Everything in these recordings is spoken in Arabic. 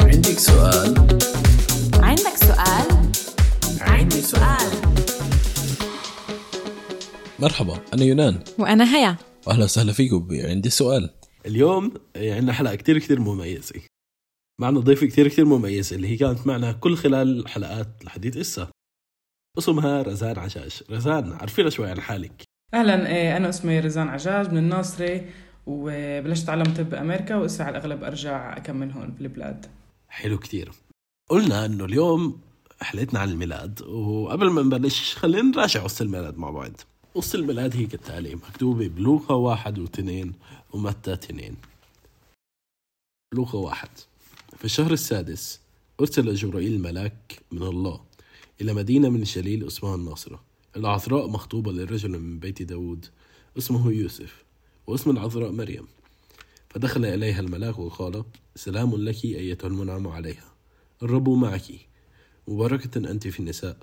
عندك سؤال؟ عندك سؤال؟ عندي سؤال. مرحبا أنا يونان. وأنا هيا. وأهلا وسهلا فيكم. عندي سؤال. اليوم عندنا حلقة كتير كتير مميزة. معنا ضيفة كتير كتير مميزة اللي هي كانت معنا كل خلال الحلقات لحديت إسا. اسمها رزان عشاش رزان عرفينا شوي عن حالك. أهلا إيه، أنا اسمي رزان عجاج من الناصري. وبلشت أتعلم طب بأمريكا وهسه على الأغلب أرجع أكمل هون بالبلاد حلو كتير. قلنا إنه اليوم حلقتنا عن الميلاد وقبل ما نبلش خلينا نراجع قصة الميلاد مع بعض. قصة الميلاد هي كالتالي مكتوبة بلوقا واحد واثنين ومتى اثنين. لوقا واحد. في الشهر السادس أرسل جبرائيل الملاك من الله إلى مدينة من الجليل أسمها الناصرة. العذراء مخطوبة لرجل من بيت داود اسمه يوسف. واسم العذراء مريم. فدخل إليها الملاك وقال سلام لك أيتها المنعم عليها. الرب معك. مباركة أنت في النساء.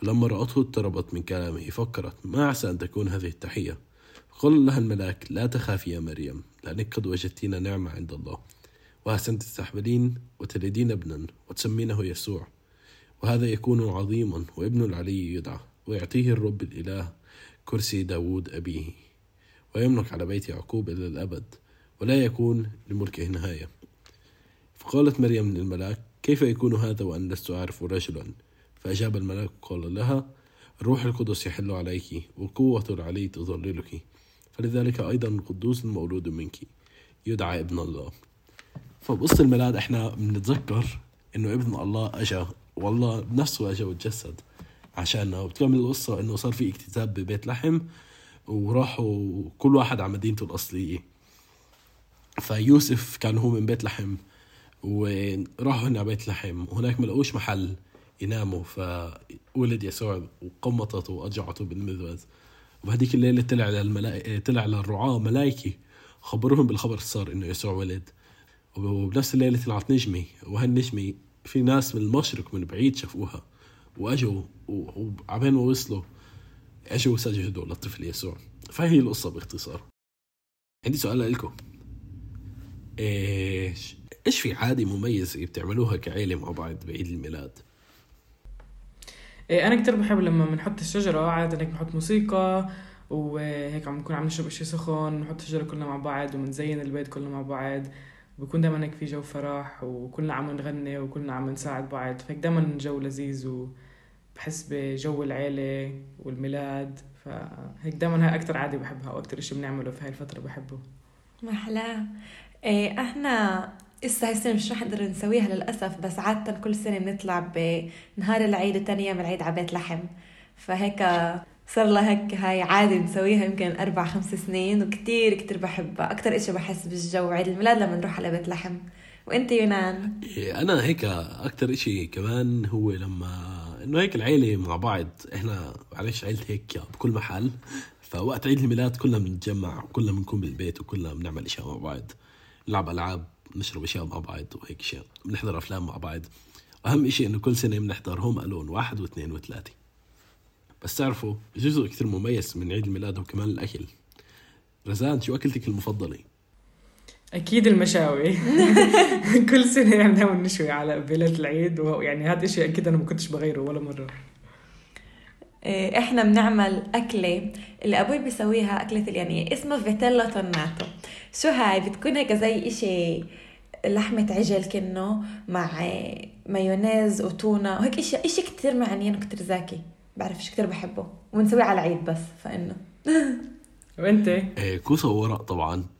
فلما رأته اضطربت من كلامه فكرت ما عسى أن تكون هذه التحية. فقال لها الملاك لا تخافي يا مريم لأنك قد وجدتين نعمة عند الله. وحسنت تستحملين وتلدين ابنا وتسمينه يسوع. وهذا يكون عظيما وابن العلي يدعى ويعطيه الرب الإله كرسي داود أبيه. ويملك على بيت يعقوب إلى الأبد ولا يكون لملكه نهاية. فقالت مريم للملاك كيف يكون هذا وأن لست أعرف رجلا؟ فأجاب الملاك وقال لها الروح القدس يحل عليك وقوة العلي تظللك فلذلك أيضا القدوس المولود منك يدعى ابن الله. فبقصة الميلاد إحنا بنتذكر إنه ابن الله أجا والله بنفسه أجا وتجسد عشاننا. وبتكمل القصة إنه صار في اكتتاب ببيت لحم وراحوا كل واحد على مدينته الأصلية. فيوسف كان هو من بيت لحم وراحوا هنا بيت لحم. وهناك ما لقوش محل يناموا فولد يسوع وقمطته وأجعته بالمذوذ وبهديك الليلة طلع للملائكة طلع للرعاة ملائكة خبروهم بالخبر صار إنه يسوع ولد. وبنفس الليلة طلعت نجمة وهالنجمة في ناس من المشرق من بعيد شافوها وأجوا وعبين ما وصلوا. اجوا وسجدوا للطفل يسوع؟ فهي القصة باختصار. عندي سؤال لكم. إيش إيش في عادة مميزة بتعملوها كعيلة مع بعض بعيد الميلاد؟ إيه، أنا كتير بحب لما بنحط الشجرة عادة هيك بنحط موسيقى وهيك عم نكون عم نشرب إشي سخن بنحط الشجرة كلنا مع بعض وبنزين البيت كله مع بعض بكون دائما هيك في جو فرح وكلنا عم نغني وكلنا عم نساعد بعض فهيك دائما جو لذيذ وبحس بجو العيلة والميلاد فهيك دائما هاي أكتر عادة بحبها وأكتر إشي بنعمله في هاي الفترة بحبه. محلاه إيه إحنا لسه هاي السنة مش رح نقدر نسويها للأسف بس عادة كل سنة بنطلع بنهار العيد وتاني يوم العيد على بيت لحم. فهيك صار لها هيك هاي عادة بنسويها يمكن أربع خمس سنين وكتير كتير بحبها. أكتر إشي بحس بالجو عيد الميلاد لما نروح على بيت لحم. وأنت يونان؟ إيه، أنا هيك أكتر إشي كمان هو لما إنه هيك العيلة مع بعض إحنا معلش عيلتي هيك بكل محل. فوقت عيد الميلاد كلنا بنتجمع وكلنا بنكون بالبيت وكلنا بنعمل أشياء مع بعض. نلعب ألعاب نشرب أشياء مع بعض وهيك اشياء بنحضر أفلام مع بعض. واهم إشي إنه كل سنة بنحضر هوم ألون واحد واثنين وثلاثة. بس تعرفوا جزء كثير مميز من عيد الميلاد هو كمان الأكل. رزان شو أكلتك المفضلة؟ أكيد المشاوي. كل سنة يعني دائما نشوي على ليلة العيد ويعني هذا الشيء أكيد أنا ما كنتش بغيره ولا مرة. إيه إحنا بنعمل أكلة اللي أبوي بيسويها أكلة اليانية اسمها فيتيلا توناتو. شو هاي؟ بتكون هيك زي إشي لحمة عجل كنه مع مايونيز وتونة وهيك إشي إشي كتير معنيين وكتير زاكي. بعرفش كتير بحبه. وبنسويه على العيد بس فإنه. وأنت؟ إيه، كوسة وورق طبعا.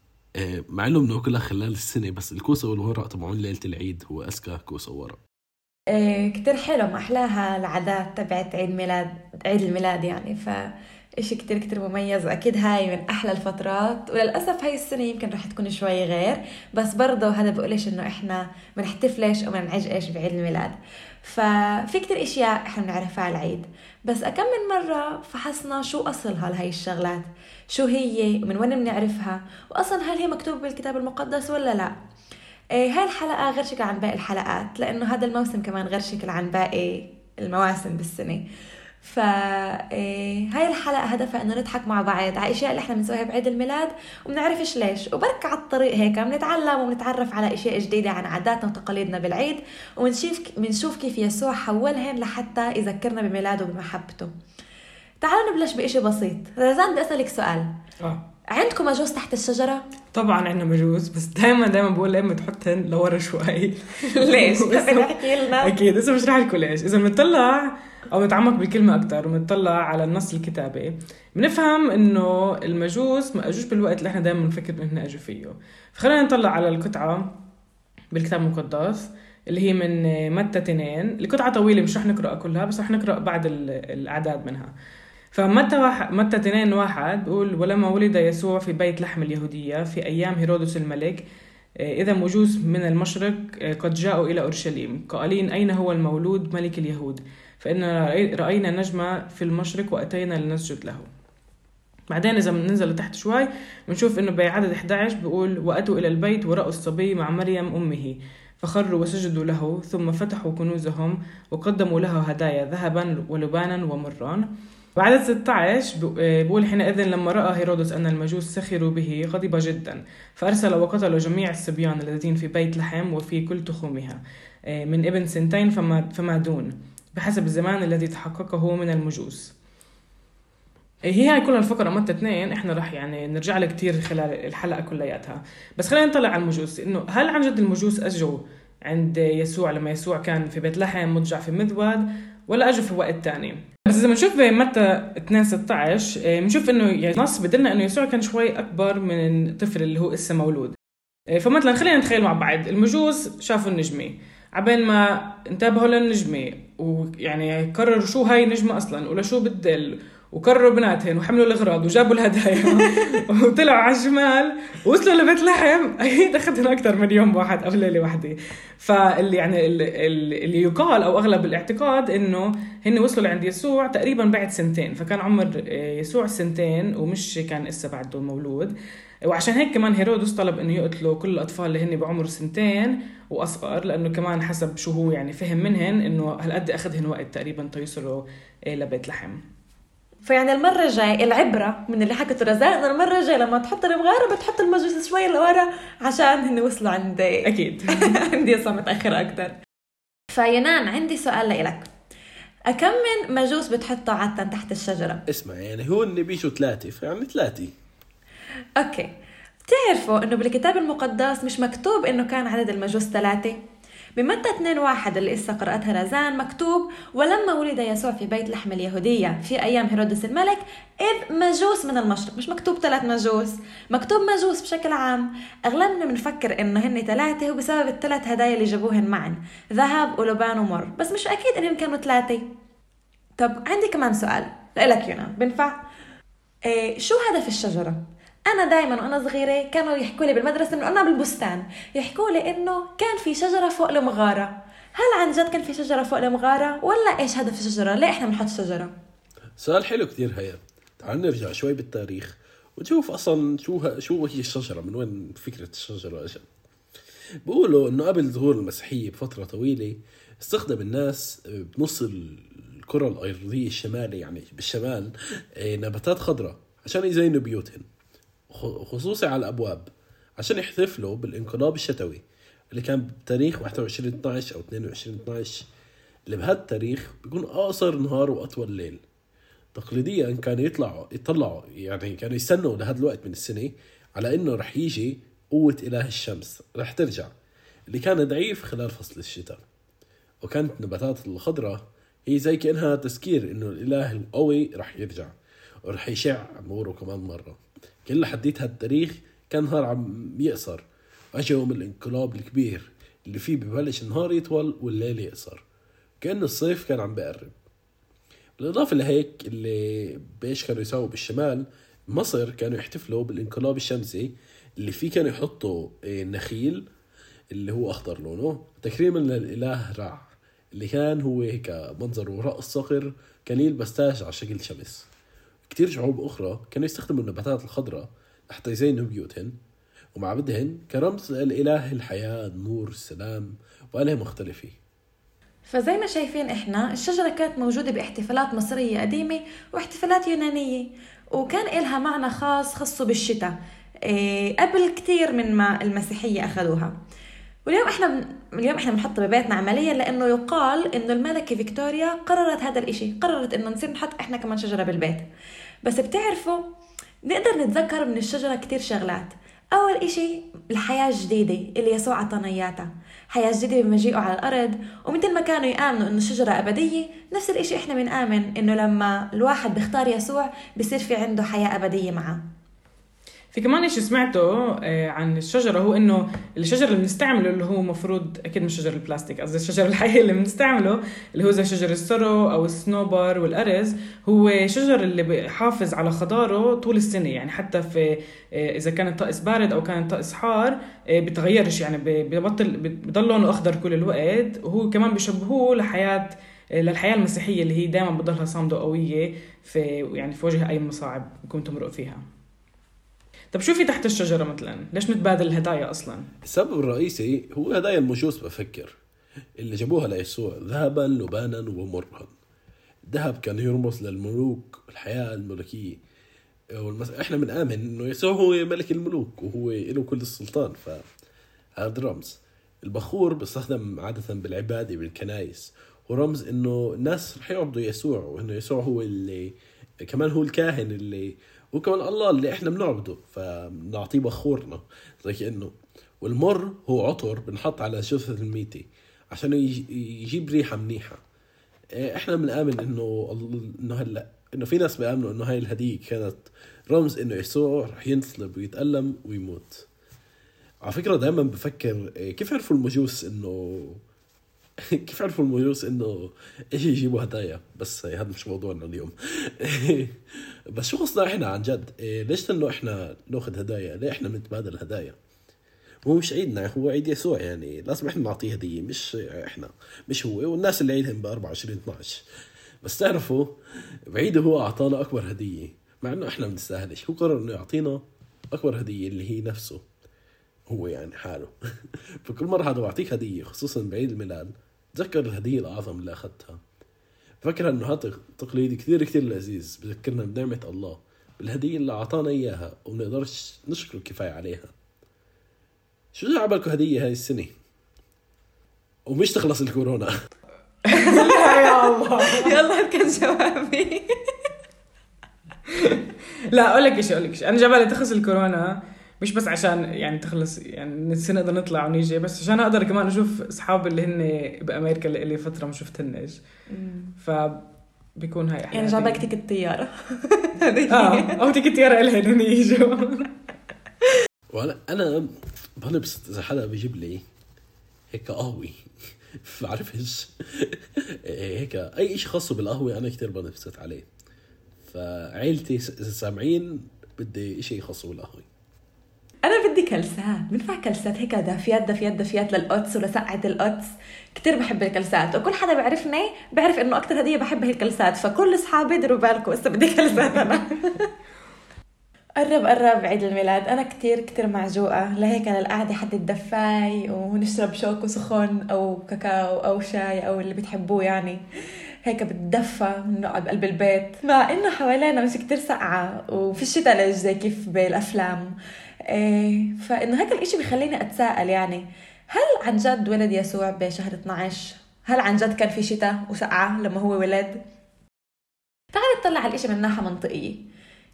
مع إنه بناكلها خلال السنة بس الكوسة والورق تبعون ليلة العيد هو أذكى كوسة وورق إيه كتير حلو ما أحلاها العادات تبعت عيد ميلاد عيد الميلاد يعني ف إشي كتير كتير مميز. وأكيد هاي من أحلى الفترات. وللأسف هاي السنة يمكن رح تكون شوي غير. بس برضه هذا بقولش إنه إحنا بنحتفلش بنعجقش بعيد الميلاد. ففي كتير إشياء إحنا بنعرفها على العيد. بس أكم من مرة فحصنا شو أصلها لهي الشغلات؟ شو هي؟ ومن وين بنعرفها؟ وأصلا هل هي مكتوبة بالكتاب المقدس ولا لا؟ إيه هاي الحلقة غير شكل عن باقي الحلقات لأنه هذا الموسم كمان غير شكل عن باقي المواسم بالسنة. فهاي الحلقة هدفها إنه نضحك مع بعض على اشياء اللي إحنا بنسويها بعيد الميلاد وبنعرفش ليش. وبركة على الطريق هيك بنتعلم وبنتعرف على أشياء جديدة عن عاداتنا وتقاليدنا بالعيد وبنشوف بنشوف كيف يسوع حولهن لحتى يذكرنا بميلاده وبمحبته. تعالوا نبلش بإشي بسيط. رزان بدي أسألك سؤال. آه. عندكم مجوز تحت الشجرة؟ طبعا عندنا مجوز بس دائما دائما بقول لامي تحطهن لورا شوي؟ ليش؟ بس- تحبي تحكي لنا؟ أكيد هسه بشرح لكم ليش. إذا بنطلع أو نتعمق بالكلمة أكثر ونطلع على النص الكتابي بنفهم إنه المجوس ما اجوش بالوقت اللي إحنا دائما بنفكر إنه هن اجوا فيه. فخلينا نطلع على القطعة بالكتاب المقدس اللي هي من متى تنين القطعة طويلة مش رح نقرأ كلها بس رح نقرأ بعض ال- الأعداد منها. فمتى واحد متى تنين واحد بيقول ولما ولد يسوع في بيت لحم اليهودية في أيام هيرودس الملك آه، إذا مجوس من المشرق آه، قد جاءوا إلى أورشليم. قائلين أين هو المولود ملك اليهود؟ رأي- رأينا نجمة في المشرق وأتينا لنسجد له. بعدين إذا بننزل لتحت شوي بنشوف إنه بعدد 11 بيقول وأتوا إلى البيت ورأوا الصبي مع مريم أمه فخروا وسجدوا له ثم فتحوا كنوزهم وقدموا له هدايا ذهبا ولبانا ومرا. بعدد 16 بق- آه، بقول حينئذ لما رأى هيرودس أن المجوس سخروا به غضب جدا فأرسل وقتل جميع الصبيان الذين في بيت لحم وفي كل تخومها آه، من ابن سنتين فما, فما دون. بحسب الزمان الذي تحققه من المجوس. آه، هي هاي كلها الفقرة متى اثنين. إحنا رح يعني نرجع لها كتير خلال الحلقة كلياتها. بس خلينا نطلع على المجوس. إنه هل عن جد المجوس اجوا عند يسوع لما يسوع كان في بيت لحم مضجع في مذود ولا اجوا في وقت تاني؟ بس إذا بنشوف متى 2 16 آه، بنشوف إنه يعني نص بدلنا إنه يسوع كان شوي أكبر من الطفل اللي هو لسه مولود. آه، فمثلا خلينا نتخيل مع بعض. المجوس شافوا النجمة. عبين ما انتبهوا للنجمة ويعني قرروا شو هاي النجمة أصلا ولا شو بتدل وكرروا بناتهن وحملوا الأغراض وجابوا الهدايا. وطلعوا على الشمال وصلوا لبيت لحم. أكيد اخذهم أكثر من يوم واحد أو ليلة واحدة. فاللي يعني ال- ال- اللي يقال أو أغلب الاعتقاد إنه هن وصلوا لعند يسوع تقريبا بعد سنتين. فكان عمر آه، يسوع سنتين ومش كان لسه بعده مولود. وعشان هيك كمان هيرودس طلب إنه يقتلوا كل الأطفال اللي هن بعمر سنتين. وأصغر لأنه كمان حسب شو هو يعني فهم منهن إنه هالقد اخذهن وقت تقريبا تيوصلوا لبيت لحم. فيعني المرة الجاي العبرة من اللي حكته رزان إنه المرة الجاي لما تحط المغاربة بتحط المجوس شوي لورا عشان هن وصلوا عند أكيد. عندي يسوع متأخر أكثر فيونان عندي سؤال لإلك. كم من مجوس بتحطه عادة تحت الشجرة؟ اسمع يعني هو اللي بيجوا ثلاثة فيعني ثلاثة. أوكي. بتعرفوا إنه بالكتاب المقدس مش مكتوب إنه كان عدد المجوس ثلاثة؟ بمتى 2 واحد اللي لسه قرأتها رزان مكتوب ولما ولد يسوع في بيت لحم اليهودية في أيام هيرودس الملك إذ مجوس من المشرق مش مكتوب ثلاث مجوس مكتوب مجوس بشكل عام أغلبنا بنفكر إنه هن ثلاثة وبسبب الثلاث هدايا اللي جابوهن معا ذهب ولبان ومر بس مش أكيد إنهم كانوا ثلاثة طب عندي كمان سؤال لك يونان بنفع؟ إيه شو هدف الشجرة؟ أنا دايما وأنا صغيرة كانوا يحكوا لي بالمدرسة من أنا بالبستان يحكوا لي إنه كان في شجرة فوق المغارة هل عن جد كان في شجرة فوق المغارة ولا إيش هدف الشجرة؟ ليه إحنا بنحط شجرة؟ سؤال حلو كتير هيا تعال نرجع شوي بالتاريخ ونشوف أصلا شو. شو هي الشجرة من وين فكرة الشجرة إجت بيقولوا إنه قبل ظهور المسيحية بفترة طويلة استخدم الناس بنص الكرة الأرضية الشمالي يعني بالشمال آه، نباتات خضراء عشان يزينوا بيوتهم خصوصي على الأبواب عشان يحتفلوا بالانقلاب الشتوي اللي كان بتاريخ 21 12 أو 22 12 اللي بهذا التاريخ بيكون اقصر نهار وأطول ليل. تقليديا كانوا يطلعوا يطلعوا يعني كانوا يستنوا لهذا الوقت من السنة على إنه رح يجي قوة إله الشمس رح ترجع اللي كان ضعيف خلال فصل الشتاء. وكانت النباتات الخضراء هي زي كأنها تذكير إنه الإله القوي رح يرجع. ورح يشع نوره كمان مرة. كل حديت هالتاريخ كان نهار عم يقصر. واجا يوم الانقلاب الكبير اللي فيه ببلش النهار يطول والليل يقصر. كأنه الصيف كان عم بقرب. بالإضافة لهيك اللي بإيش كانوا يساووا بالشمال مصر كانوا يحتفلوا بالانقلاب الشمسي اللي فيه كانوا يحطوا إيه، نخيل اللي هو أخضر لونه. تكريما للإله رع اللي كان هو هيك منظره رأس صقر كان يلبس تاج على شكل شمس. كتير شعوب أخرى كانوا يستخدموا النباتات الخضراء لحتى يزينوا بيوتهن ومعابدهن كرمز لإله الحياة النور السلام وآلهة مختلفة فزي ما شايفين إحنا الشجرة كانت موجودة باحتفالات مصرية قديمة واحتفالات يونانية وكان إلها معنى خاص خصه بالشتاء إيه قبل كتير من ما المسيحية أخذوها واليوم إحنا. اليوم إحنا بنحط ببيتنا عمليا لأنه يقال إنه الملكة فيكتوريا قررت هذا الإشي قررت إنه نصير نحط إحنا كمان شجرة بالبيت بس بتعرفوا نقدر نتذكر من الشجرة كتير شغلات. أول إشي الحياة الجديدة اللي يسوع عطانا إياها. حياة جديدة بمجيئه على الأرض ومثل ما كانوا يآمنوا إنه الشجرة أبدية نفس الإشي إحنا بنآمن إنه لما الواحد بيختار يسوع بصير في عنده حياة أبدية معه. في كمان شيء سمعته آه، عن الشجرة هو إنه الشجر اللي بنستعمله اللي هو مفروض أكيد مش شجر البلاستيك قصدي الشجر الحقيقي اللي بنستعمله اللي هو زي شجر السرو أو الصنوبر والأرز هو شجر اللي بيحافظ على خضاره طول السنة يعني حتى في آه، إذا كان الطقس بارد أو كان الطقس حار آه، بتغيرش يعني ببطل بضل لونه أخضر كل الوقت وهو كمان بيشبهوه لحياة للحياة المسيحية اللي هي دائما بتضلها صامدة وقوية في يعني في وجه أي مصاعب بكون تمرق فيها. طب شو في تحت الشجرة مثلا؟ ليش نتبادل الهدايا أصلا؟ السبب الرئيسي هو هدايا المجوس بفكر. اللي جابوها ليسوع ذهبا لبانا ومرا الذهب كان يرمز للملوك والحياة الملكية. والمس... إحنا بنآمن إنه يسوع هو ملك الملوك وهو له كل السلطان فهذا رمز. البخور بيستخدم عادة بالعبادة بالكنايس ورمز إنه الناس رح يعبدوا يسوع وإنه يسوع هو اللي كمان هو الكاهن اللي وكمان الله اللي إحنا بنعبده فبنعطيه بخورنا. زي كأنه والمر هو عطر بنحط على جثة الميتة عشان يجيب ريحة منيحة. إيه، إحنا بنآمن إنه إنه هلأ إنه في ناس بيآمنوا إنه هاي الهدية كانت رمز إنه يسوع رح ينصلب ويتألم ويموت. على فكرة دائما بفكر إيه، كيف عرفوا المجوس إنه كيف عرفوا المجوس إنه إيش يجيبوا هدايا بس هذا مش موضوعنا اليوم. بس شو قصدنا إحنا عن جد؟ إيه ليش انه إحنا ناخذ هدايا؟ ليه إحنا بنتبادل هدايا هو مش عيدنا هو عيد يسوع يعني. لازم إحنا نعطيه هدية مش إحنا مش هو. والناس اللي عيدهم ب 24 12 بس تعرفوا بعيده هو أعطانا أكبر هدية. مع إنه إحنا ما بنستاهلش. هو قرر إنه يعطينا أكبر هدية اللي هي نفسه. هو يعني حاله. فكل مرة هذا بعطيك هدية خصوصا بعيد الميلاد تذكر الهدية الأعظم اللي أخذتها؟ فكرة إنه هذا تقليد كثير كثير لذيذ بذكرنا بنعمة الله. بالهدية اللي أعطانا إياها ومنقدرش نشكره كفاية عليها. شو جا عبالكم هدية هاي السنة؟ ومش تخلص الكورونا. يا الله. يلا كان جوابي. لا أقول لك شيء أقول لك شيء أنا عبالي تخلص الكورونا. مش بس عشان يعني تخلص يعني نقدر نطلع ونيجي بس عشان أقدر كمان أشوف اصحابي اللي هن بأمريكا اللي لي فترة ما شفتهنش ف بيكون هاي يعني جابك ticket طياره آه أو ticket طياره إلهن هن يجوا. وأنا أنا بنبسط إذا حدا بيجيب لي هيك قهوة. بعرفش. هيك أي شيء خاصه بالقهوة أنا كتير بنبسط عليه. فعيلتي إذا سامعين بدي شيء يخص بالقهوة. أنا بدي كلسات بنفع كلسات هيك دافيات دافيات دافيات للقدس ولسقعة القدس. كتير بحب الكلسات وكل حدا بيعرفني بيعرف إنه أكثر هدية بحب هي الكلسات فكل أصحابي ديروا بالكم هسه بدي كلسات أنا. قرب قرب عيد الميلاد أنا كتير كتير معجوقة. لهيك للقعده حد الدفاي ونشرب شوكو سخن أو كاكاو أو شاي أو اللي بتحبوه يعني. هيك بتدفى نقعد بقلب البيت. مع إنه حوالينا مش كتير سقعه وفي الشتاء زي كيف بالأفلام. فإنه هذا الإشي بخليني أتساءل يعني هل عن جد ولد يسوع بشهر 12 هل عن جد كان في شتاء وسقعة لما هو ولد؟ تعال نطلع على الإشي من ناحية منطقية.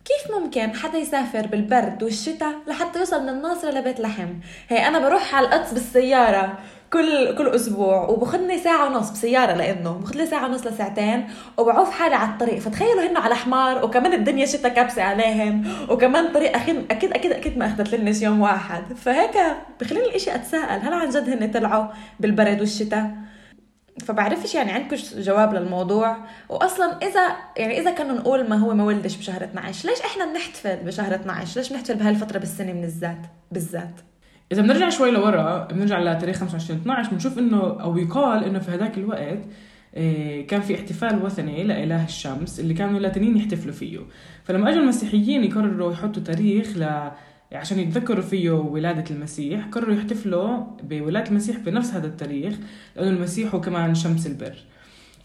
كيف ممكن حدا يسافر بالبرد والشتاء لحتى يوصل من الناصرة لبيت لحم؟ هي أنا بروح على القدس بالسيارة. كل كل أسبوع وباخذني ساعة ونص بسيارة لإنه باخذ لي ساعة ونص لساعتين وبعوف حالي على الطريق. فتخيلوا هن على حمار وكمان الدنيا شتا كبسة عليهم وكمان طريق أكيد أكيد أكيد أكيد ما أخذت لنش يوم واحد. فهيك بخليني الإشي أتساءل هل عن جد هن طلعوا بالبرد والشتاء فبعرفش يعني عندكم جواب للموضوع. واصلا إذا يعني إذا كنا نقول ما هو ما ولدش بشهر 12 ليش إحنا بنحتفل بشهر 12 ليش بنحتفل بهالفترة بالسنة من الذات؟ بالذات. إذا بنرجع شوي لورا بنرجع لتاريخ 25 12 بنشوف إنه أو يقال إنه في هذاك الوقت إيه، كان في احتفال وثني لإله الشمس اللي كانوا اللاتينيين يحتفلوا فيه. فلما أجوا المسيحيين يقرروا يحطوا تاريخ ل عشان يتذكروا فيه ولادة المسيح قرروا يحتفلوا بولادة المسيح بنفس هذا التاريخ لأنه المسيح هو كمان شمس البر.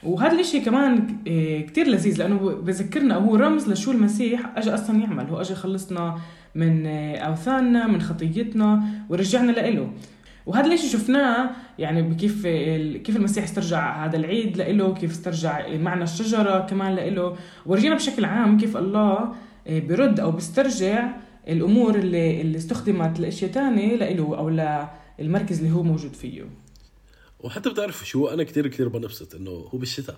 وهذا الإشي كمان آه، كتير لذيذ لأنه بذكرنا هو رمز لشو المسيح أجى أصلا يعمل. هو أجى يخلصنا من آه، أوثاننا من خطيتنا ورجعنا لإله. وهذا الشيء شفناه يعني كيف كيف المسيح استرجع هذا العيد لإله كيف استرجع معنى الشجرة كمان لإله. ورجينا بشكل عام كيف الله آه، برد أو بيسترجع الأمور اللي, اللي استخدمت لأشياء تانية لإله أو للمركز اللي هو موجود فيه. وحتى بتعرف شو أنا كتير كتير بنبسط إنه هو بالشتاء.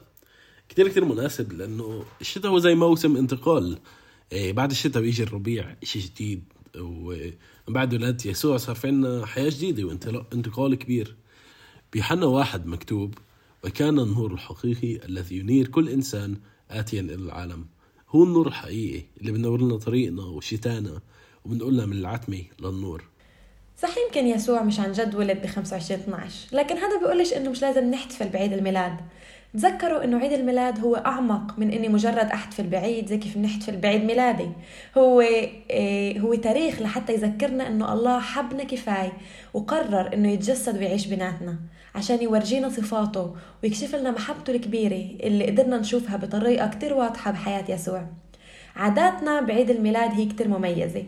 كتير كتير مناسب لأنه الشتاء هو زي موسم انتقال. بعد الشتاء بيجي الربيع شيء جديد وبعد ولادة يسوع صار في عنا حياة جديدة وانتقال كبير. بيوحنا واحد مكتوب وكان النور الحقيقي الذي ينير كل إنسان آتيا إلى العالم. هو النور الحقيقي اللي بنور لنا طريقنا وشتانا وبنقولنا من العتمة للنور. صح يمكن يسوع مش عن جد ولد ب 25 12 لكن هذا بيقولش إنه مش لازم نحتفل بعيد الميلاد. تذكروا إنه عيد الميلاد هو أعمق من إني مجرد احتفل بعيد زي كيف بنحتفل بعيد ميلادي. هو إيه هو تاريخ لحتى يذكرنا إنه الله حبنا كفاية وقرر إنه يتجسد ويعيش بيناتنا عشان يورجينا صفاته ويكشف لنا محبته الكبيرة اللي قدرنا نشوفها بطريقة كتير واضحة بحياة يسوع. عاداتنا بعيد الميلاد هي كتير مميزة.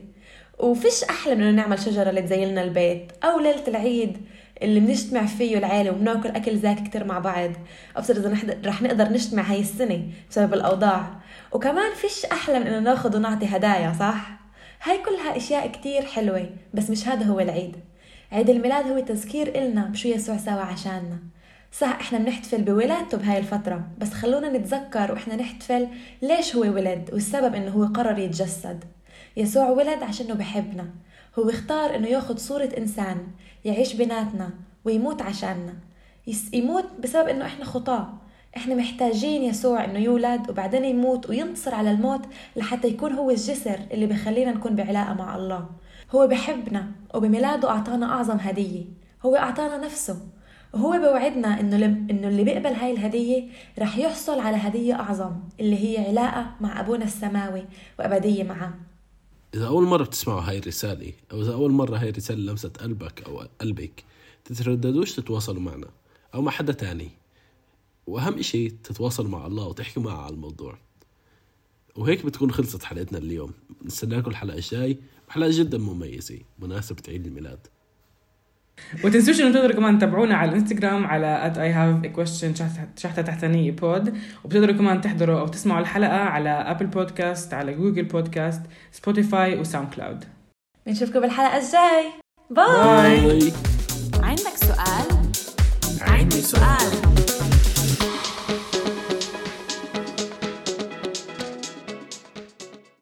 وفيش أحلى من إنه نعمل شجرة لتزين البيت أو ليلة العيد اللي بنجتمع فيه العيلة وبناكل أكل زاك كتير مع بعض. أبصر إذا رح نقدر نجتمع هاي السنة بسبب الأوضاع. وكمان فيش أحلى من إنه ناخذ ونعطي هدايا صح؟ هاي كلها أشياء كتير حلوة بس مش هذا هو العيد. عيد الميلاد هو تذكير إلنا بشو يسوع سوى عشاننا. صح إحنا بنحتفل بولادته بهاي الفترة بس خلونا نتذكر وإحنا نحتفل ليش هو ولد والسبب إنه هو قرر يتجسد. يسوع ولد عشانه بحبنا. هو اختار إنه ياخد صورة إنسان يعيش بيناتنا ويموت عشاننا. يموت بسبب إنه إحنا خطاة. إحنا محتاجين يسوع إنه يولد وبعدين يموت وينتصر على الموت لحتى يكون هو الجسر اللي بخلينا نكون بعلاقة مع الله. هو بحبنا وبميلاده أعطانا أعظم هدية. هو أعطانا نفسه. وهو بوعدنا إنه إنه اللي بيقبل هاي الهدية رح يحصل على هدية أعظم اللي هي علاقة مع أبونا السماوي وأبدية معه. إذا أول مرة بتسمعوا هاي الرسالة أو إذا أول مرة هاي الرسالة لمست قلبك أو قلبك تترددوش تتواصلوا معنا أو مع حدا تاني. وأهم إشي تتواصلوا مع الله وتحكوا معه على الموضوع. وهيك بتكون خلصت حلقتنا اليوم. نستناكم الحلقة الجاي. بحلقة جدا مميزة مناسبة عيد الميلاد. وتنسوش إنه تقدروا كمان تتابعونا على الإنستغرام على at I have a question شحطة تحتانية pod وبتقدروا كمان تحضروا أو تسمعوا الحلقة على Apple Podcasts على Google Podcasts Spotify و SoundCloud بنشوفكم بالحلقة الجاي. Bye, bye. عندك سؤال؟ عندي سؤال.